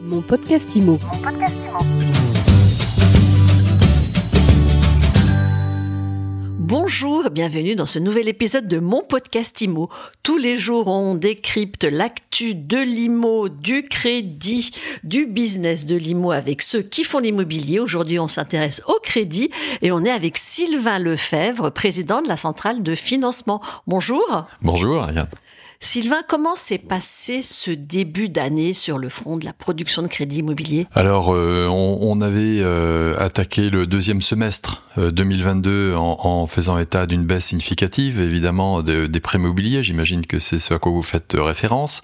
Mon podcast IMO. Bonjour, bienvenue dans ce nouvel épisode de mon podcast IMO. Tous les jours, on décrypte l'actu de l'IMO, du crédit, du business de l'IMO avec ceux qui font l'immobilier. Aujourd'hui, on s'intéresse au crédit et on est avec Sylvain Lefebvre, président de la centrale de financement. Bonjour. Bonjour, Ariane. Sylvain, comment s'est passé ce début d'année sur le front de la production de crédit immobilier? Alors, euh, on, avait euh, attaqué le deuxième semestre euh, 2022 en, en, faisant état d'une baisse significative, évidemment, de, des prêts immobiliers. J'imagine que c'est ce à quoi vous faites référence.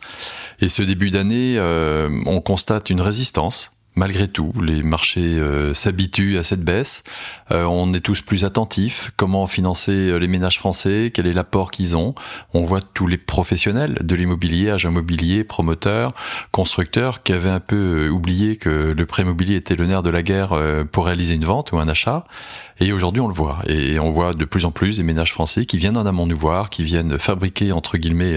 Et ce début d'année, euh, on constate une résistance malgré tout, les marchés euh, s'habituent à cette baisse. Euh, on est tous plus attentifs. Comment financer euh, les ménages français? Quel est l'apport qu'ils ont? On voit tous les professionnels de l'immobilier, agents immobiliers, promoteurs, constructeurs, qui avaient un peu oublié que le prêt immobilier était le nerf de la guerre pour réaliser une vente ou un achat. Et aujourd'hui, on le voit. Et on voit de plus en plus des ménages français qui viennent en amont nous voir, qui viennent fabriquer, entre guillemets,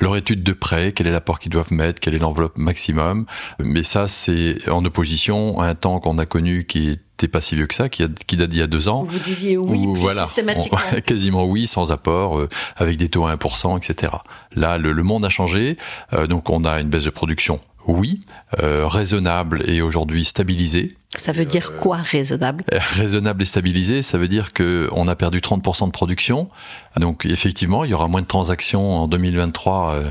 leur étude de prêt, quel est l'apport qu'ils doivent mettre, quelle est l'enveloppe maximum. Mais ça, c'est en opposition à un temps qu'on a connu qui était pas si vieux que ça, qui, a, qui date d'il y a deux ans. Vous disiez oui, où, voilà, systématiquement. On, quasiment oui, sans apport, euh, avec des taux à 1%, etc. Là, le, le monde a changé, euh, donc on a une baisse de production, oui, euh, raisonnable et aujourd'hui stabilisée. Ça veut dire quoi raisonnable? Raisonnable et stabilisé, ça veut dire que on a perdu 30% de production. Donc effectivement, il y aura moins de transactions en 2023 euh,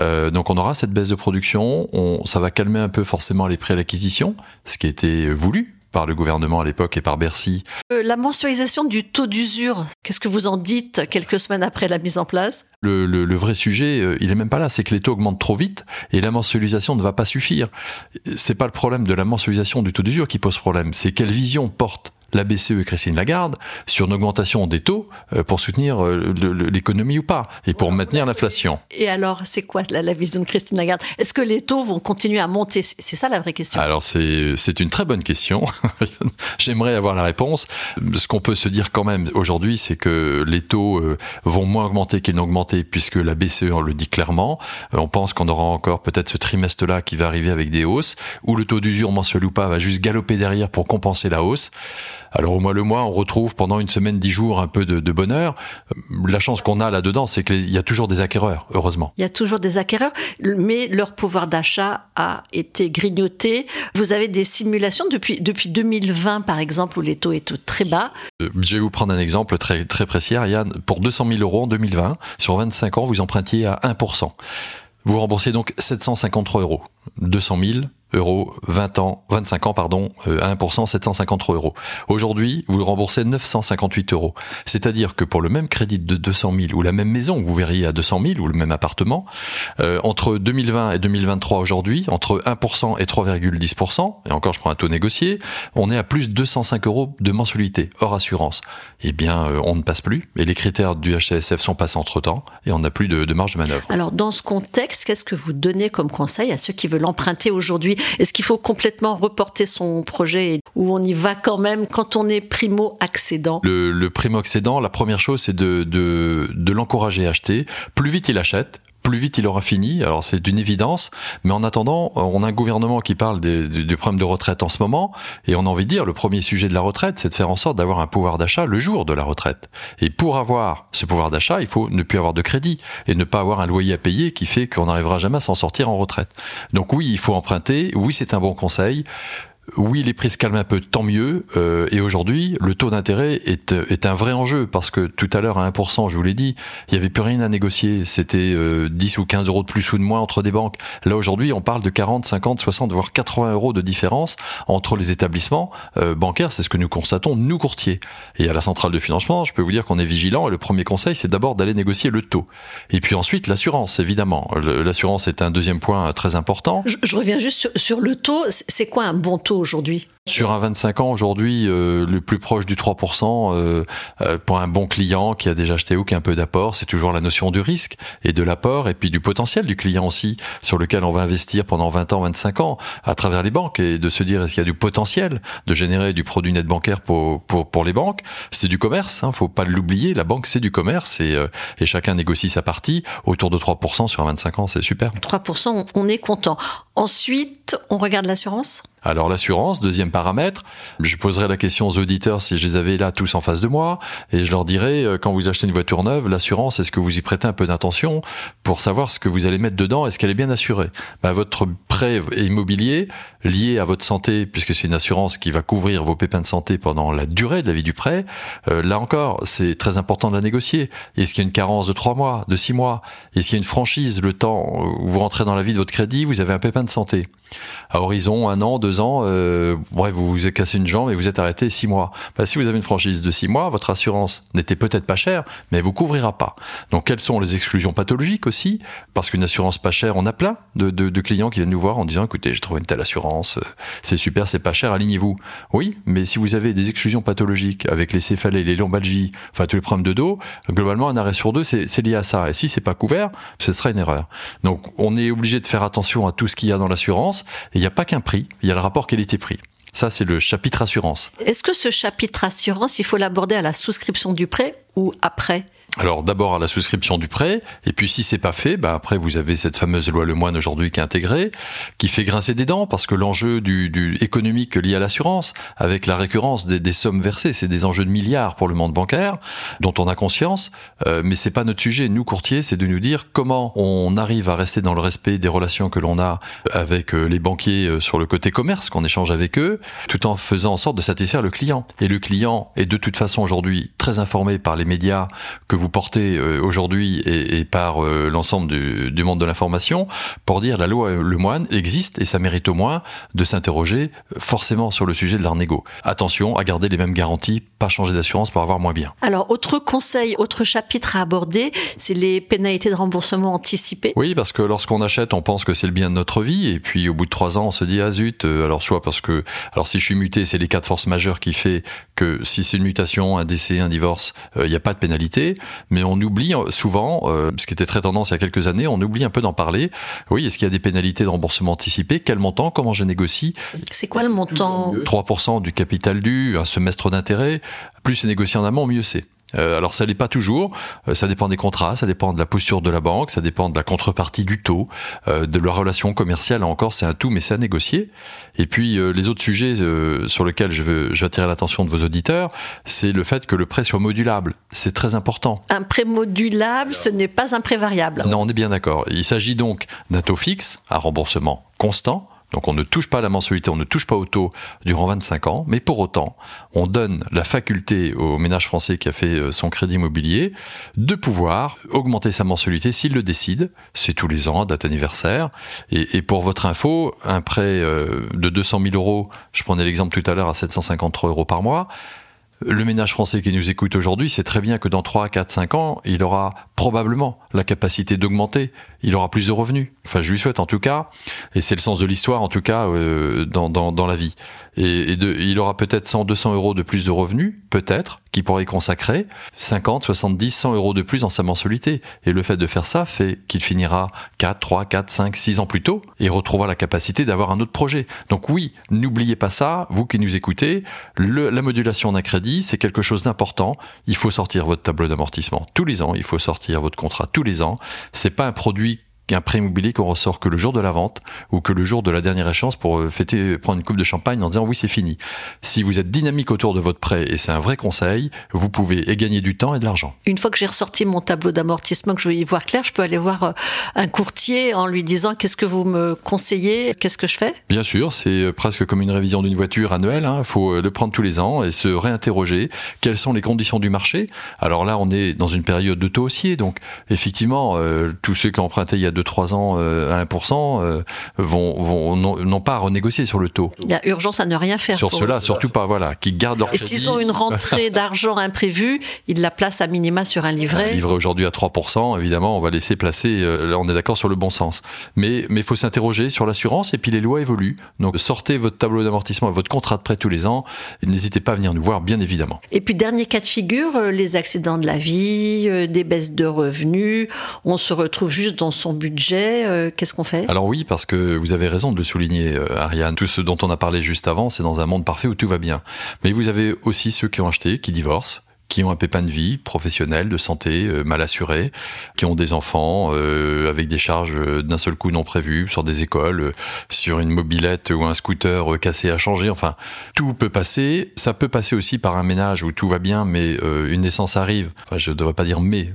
euh, donc on aura cette baisse de production, on, ça va calmer un peu forcément les prix à l'acquisition, ce qui était voulu par le gouvernement à l'époque et par Bercy. Euh, la mensualisation du taux d'usure, qu'est-ce que vous en dites quelques semaines après la mise en place? Le, le, le, vrai sujet, euh, il est même pas là, c'est que les taux augmentent trop vite et la mensualisation ne va pas suffire. C'est pas le problème de la mensualisation du taux d'usure qui pose problème, c'est quelle vision porte la BCE et Christine Lagarde sur une augmentation des taux pour soutenir l'économie ou pas et pour maintenir l'inflation. Et alors, c'est quoi la, la, vision de Christine Lagarde? Est-ce que les taux vont continuer à monter? C'est ça la vraie question. Alors, c'est une très bonne question. J'aimerais avoir la réponse. Ce qu'on peut se dire quand même aujourd'hui, c'est que les taux vont moins augmenter qu'ils n'ont augmenté puisque la BCE en le dit clairement. On pense qu'on aura encore peut-être ce trimestre-là qui va arriver avec des hausses, où le taux d'usure mensuel ou pas va juste galoper derrière pour compenser la hausse. Alors au mois le mois, on retrouve pendant une semaine, dix jours un peu de, de bonheur. La chance qu'on a là-dedans, c'est qu'il y a toujours des acquéreurs, heureusement. Il y a toujours des acquéreurs, mais leur pouvoir d'achat a été grignoté. Vous avez des simulations depuis, depuis 2020, par exemple, où les taux étaient très bas. Je vais vous prendre un exemple très, très précis, Ariane. Pour 200 000 euros en 2020, sur 25 ans, vous empruntiez à 1%. Vous remboursez donc 753 euros. 200 000 euros, 20 ans, 25 ans, pardon, à 1%, 753 euros. Aujourd'hui, vous remboursez 958 euros. C'est-à-dire que pour le même crédit de 200 000 ou la même maison, vous verriez à 200 000 ou le même appartement, euh, entre 2020 et 2023 aujourd'hui, entre 1% et 3,10%, et encore je prends un taux négocié, on est à plus de 205 euros de mensualité, hors assurance. Eh bien, euh, on ne passe plus, et les critères du HCSF sont passés entre-temps, et on n'a plus de, de marge de manœuvre. Alors, dans ce contexte, qu'est-ce que vous donnez comme conseil à ceux qui veulent emprunter aujourd'hui? Est-ce qu'il faut complètement reporter son projet ou on y va quand même quand on est primo-accédant? Le, primo-accédant, la première chose, c'est de l'encourager à acheter. Plus vite il achète, plus vite il aura fini. Alors c'est d'une évidence, mais en attendant, on a un gouvernement qui parle des, du, du, problème de retraite en ce moment, et on a envie de dire, le premier sujet de la retraite, c'est de faire en sorte d'avoir un pouvoir d'achat le jour de la retraite. Et pour avoir ce pouvoir d'achat, il faut ne plus avoir de crédit et ne pas avoir un loyer à payer qui fait qu'on n'arrivera jamais à s'en sortir en retraite. Donc oui, il faut emprunter, oui c'est un bon conseil. Oui, les prix se calment un peu, tant mieux. Euh, et aujourd'hui, le taux d'intérêt est, est, un vrai enjeu parce que tout à l'heure, à 1%, je vous l'ai dit, il n'y avait plus rien à négocier. C'était euh, 10 ou 15 euros de plus ou de moins entre des banques. Là, aujourd'hui, on parle de 40, 50, 60, voire 80 euros de différence entre les établissements euh, bancaires. C'est ce que nous constatons, nous courtiers. Et à la centrale de financement, je peux vous dire qu'on est vigilant. Et le premier conseil, c'est d'abord d'aller négocier le taux. Et puis ensuite, l'assurance, évidemment. L'assurance est un deuxième point très important. Je, je reviens juste sur, sur le taux. C'est quoi un bon taux? Aujourd'hui Sur un 25 ans aujourd'hui, euh, le plus proche du 3% euh, euh, pour un bon client qui a déjà acheté ou qui a un peu d'apport, c'est toujours la notion du risque et de l'apport et puis du potentiel du client aussi sur lequel on va investir pendant 20 ans, 25 ans à travers les banques et de se dire est-ce qu'il y a du potentiel de générer du produit net bancaire pour pour, pour les banques? C'est du commerce, hein, faut pas l'oublier. La banque c'est du commerce et, et chacun négocie sa partie autour de 3% sur un 25 ans, c'est super. 3%, on est content. Ensuite, on regarde l'assurance? Alors l'assurance, deuxième paramètre, je poserai la question aux auditeurs si je les avais là tous en face de moi, et je leur dirais, euh, quand vous achetez une voiture neuve, l'assurance, est-ce que vous y prêtez un peu d'attention pour savoir ce que vous allez mettre dedans, est-ce qu'elle est bien assurée? Bah, Votre prêt immobilier, lié à votre santé, puisque c'est une assurance qui va couvrir vos pépins de santé pendant la durée de la vie du prêt, euh, là encore, c'est très important de la négocier. Est-ce qu'il y a une carence de trois mois, de six mois? Est-ce qu'il y a une franchise, le temps où vous rentrez dans la vie de votre crédit, vous avez un pépin de santé? À horizon un an, deux ans, euh, bref, vous vous êtes cassé une jambe et vous êtes arrêté six mois. Bah, si vous avez une franchise de six mois, votre assurance n'était peut-être pas chère, mais elle vous couvrira pas. Donc, quelles sont les exclusions pathologiques aussi? Parce qu'une assurance pas chère, on a plein de, de, de, clients qui viennent nous voir en disant, écoutez, j'ai trouvé une telle assurance, euh, c'est super, c'est pas cher, alignez-vous. Oui, mais si vous avez des exclusions pathologiques avec les céphalées, les lombalgies, enfin tous les problèmes de dos, globalement, un arrêt sur deux, c'est lié à ça. Et si c'est pas couvert, ce sera une erreur. Donc, on est obligé de faire attention à tout ce qu'il y a dans l'assurance. Il n'y a pas qu'un prix, il y a le rapport qualité-prix. Ça, c'est le chapitre assurance. Est-ce que ce chapitre assurance, il faut l'aborder à la souscription du prêt ou après? Alors d'abord à la souscription du prêt, et puis si c'est pas fait, bah après vous avez cette fameuse loi Lemoine aujourd'hui qui est intégrée, qui fait grincer des dents parce que l'enjeu du, du, économique lié à l'assurance, avec la récurrence des, des sommes versées, c'est des enjeux de milliards pour le monde bancaire dont on a conscience, euh, mais c'est pas notre sujet. Nous courtiers, c'est de nous dire comment on arrive à rester dans le respect des relations que l'on a avec euh, les banquiers euh, sur le côté commerce, qu'on échange avec eux, tout en faisant en sorte de satisfaire le client. Et le client est de toute façon aujourd'hui très informé par les médias que vous portez euh, aujourd'hui et, par euh, l'ensemble du, monde de l'information pour dire la loi Le Moine existe et ça mérite au moins de s'interroger forcément sur le sujet de l'arnégo. Attention à garder les mêmes garanties, pas changer d'assurance pour avoir moins bien. Alors, autre conseil, autre chapitre à aborder, c'est les pénalités de remboursement anticipé. Oui, parce que lorsqu'on achète, on pense que c'est le bien de notre vie et puis au bout de trois ans, on se dit ah zut. Euh, alors soit parce que, alors si je suis muté, c'est les cas de force majeure qui fait que si c'est une mutation, un décès, un divorce, il n'y a pas de pénalité mais on oublie euh, souvent, euh, ce qui était très tendance il y a quelques années, on oublie un peu d'en parler. Oui, est-ce qu'il y a des pénalités de remboursement anticipé? Quel montant? Comment je négocie? C'est quoi le montant? 3% du capital dû, un semestre d'intérêt. Plus c'est négocié en amont, mieux c'est. Euh, alors ça l'est pas toujours, euh, ça dépend des contrats, ça dépend de la posture de la banque, ça dépend de la contrepartie du taux, euh, de la relation commerciale, encore c'est un tout, mais c'est à négocier. Et puis les autres sujets sur lesquels je veux, je vais attirer l'attention de vos auditeurs, c'est le fait que le prêt soit modulable, c'est très important. Un prêt modulable, ce n'est pas un prêt variable. Non, on est bien d'accord. Il s'agit donc d'un taux fixe, à remboursement constant, donc on ne touche pas la mensualité, on ne touche pas au taux durant 25 ans, mais pour autant, on donne la faculté au ménage français qui a fait euh, son crédit immobilier de pouvoir augmenter sa mensualité s'il le décide. C'est tous les ans, date anniversaire. Et, pour votre info, un prêt euh, de 200 000 euros, je prenais l'exemple tout à l'heure à 753 euros par mois, le ménage français qui nous écoute aujourd'hui sait très bien que dans 3, 4, 5 ans, il aura probablement la capacité d'augmenter, il aura plus de revenus. Enfin, je lui souhaite en tout cas, et c'est le sens de l'histoire en tout cas euh, dans, dans, dans, la vie. Et, il aura peut-être 100, 200 euros de plus de revenus, peut-être, qui pourrait consacrer 50, 70, 100 euros de plus dans sa mensualité. Et le fait de faire ça fait qu'il finira 4, 3, 4, 5, 6 ans plus tôt et retrouvera la capacité d'avoir un autre projet. Donc oui, n'oubliez pas ça, vous qui nous écoutez, le, la modulation d'un crédit, c'est quelque chose d'important. Il faut sortir votre tableau d'amortissement tous les ans, il faut sortir votre contrat tous les ans. C'est pas un produit un prêt immobilier qu'on ressort que le jour de la vente ou que le jour de la dernière échéance pour euh, fêter, prendre une coupe de champagne en disant oui c'est fini. Si vous êtes dynamique autour de votre prêt et c'est un vrai conseil, vous pouvez et gagner du temps et de l'argent. Une fois que j'ai ressorti mon tableau d'amortissement, que je veux y voir clair, je peux aller voir euh, un courtier en lui disant qu'est-ce que vous me conseillez, qu'est-ce que je fais? Bien sûr, c'est euh, presque comme une révision d'une voiture annuelle. Il hein. faut le prendre tous les ans et se réinterroger. Quelles sont les conditions du marché? Alors là, on est dans une période de taux haussier, donc effectivement, tous ceux qui ont emprunté il y a deux de 3 ans à 1% vont, n'ont pas à renégocier sur le taux. Il y a urgence à ne rien faire. Sur cela, surtout pas, voilà, qui gardent leur Et s'ils ont une rentrée d'argent imprévue, ils la placent à minima sur un livret. Un livret aujourd'hui à 3%, évidemment, on va laisser placer, on est d'accord sur le bon sens. Mais il faut s'interroger sur l'assurance et puis les lois évoluent. Donc sortez votre tableau d'amortissement et votre contrat de prêt tous les ans. N'hésitez pas à venir nous voir, bien évidemment. Et puis dernier cas de figure, euh, les accidents de la vie, euh, des baisses de revenus, on se retrouve juste dans son Euh, qu'est-ce qu'on fait? Alors oui, parce que vous avez raison de le souligner, Ariane. Tout ce dont on a parlé juste avant, c'est dans un monde parfait où tout va bien. Mais vous avez aussi ceux qui ont acheté, qui divorcent qui ont un pépin de vie professionnel, de santé, euh, mal assuré, qui ont des enfants euh, avec des charges euh, d'un seul coup non prévues sur des écoles, sur une mobilette ou un scooter cassé à changer. Enfin, tout peut passer. Ça peut passer aussi par un ménage où tout va bien, mais une naissance arrive. Enfin, je ne devrais pas dire mais,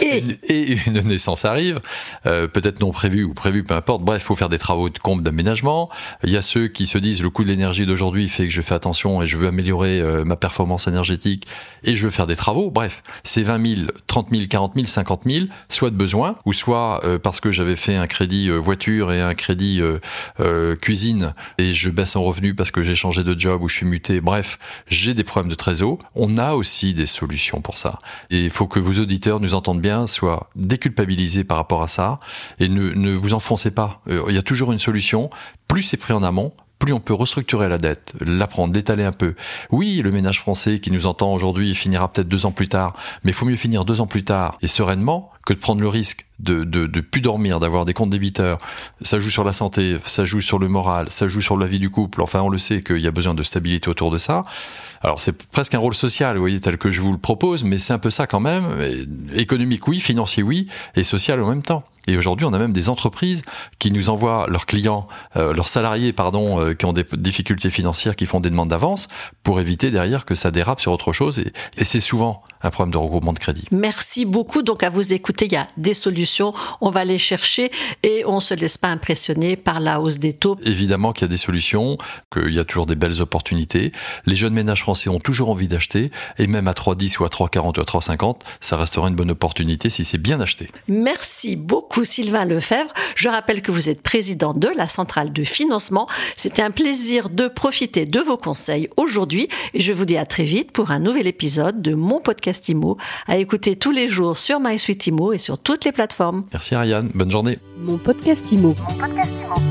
et. Une, et une naissance arrive, peut-être non prévue ou prévue, peu importe. Bref, il faut faire des travaux de compte d'aménagement. Il y a ceux qui se disent le coût de l'énergie d'aujourd'hui fait que je fais attention et je veux améliorer ma performance énergétique et je veux faire des travaux. Bref, c'est 20 000, 30 000, 40 000, 50 000, soit de besoin, ou soit euh, parce que j'avais fait un crédit euh, voiture et un crédit euh, cuisine et je baisse en revenu parce que j'ai changé de job ou je suis muté. Bref, j'ai des problèmes de trésor. On a aussi des solutions pour ça. Et il faut que vos auditeurs nous entendent bien, soient déculpabilisés par rapport à ça et ne, ne vous enfoncez pas. Il y a toujours une solution. Plus c'est pris en amont, plus on peut restructurer la dette, l'apprendre, l'étaler un peu. Oui, le ménage français qui nous entend aujourd'hui finira peut-être deux ans plus tard, mais il faut mieux finir deux ans plus tard et sereinement que de prendre le risque de, de, de plus dormir, d'avoir des comptes débiteurs. Ça joue sur la santé, ça joue sur le moral, ça joue sur la vie du couple. Enfin, on le sait qu'il y a besoin de stabilité autour de ça. Alors c'est presque un rôle social, vous voyez, tel que je vous le propose, mais c'est un peu ça quand même. Économique oui, financier oui, et social en même temps. Et aujourd'hui, on a même des entreprises qui nous envoient leurs clients, euh, leurs salariés, pardon, euh, qui ont des difficultés financières, qui font des demandes d'avance pour éviter derrière que ça dérape sur autre chose. Et, et c'est souvent un problème de regroupement de crédit. Merci beaucoup. Donc, à vous écouter, il y a des solutions. On va les chercher et on se laisse pas impressionner par la hausse des taux. Évidemment qu'il y a des solutions, qu'il y a toujours des belles opportunités. Les jeunes ménages français ont toujours envie d'acheter et même à 3,10 ou à 3,40 ou à 3,50, ça restera une bonne opportunité si c'est bien acheté. Merci beaucoup, Sylvain Lefebvre. Je rappelle que vous êtes président de la centrale de financement. C'était un plaisir de profiter de vos conseils aujourd'hui et je vous dis à très vite pour un nouvel épisode de mon podcast à écouter tous les jours sur MySuite Imo et sur toutes les plateformes. Merci Ariane, bonne journée. Mon podcast Imo. Mon podcast Imo.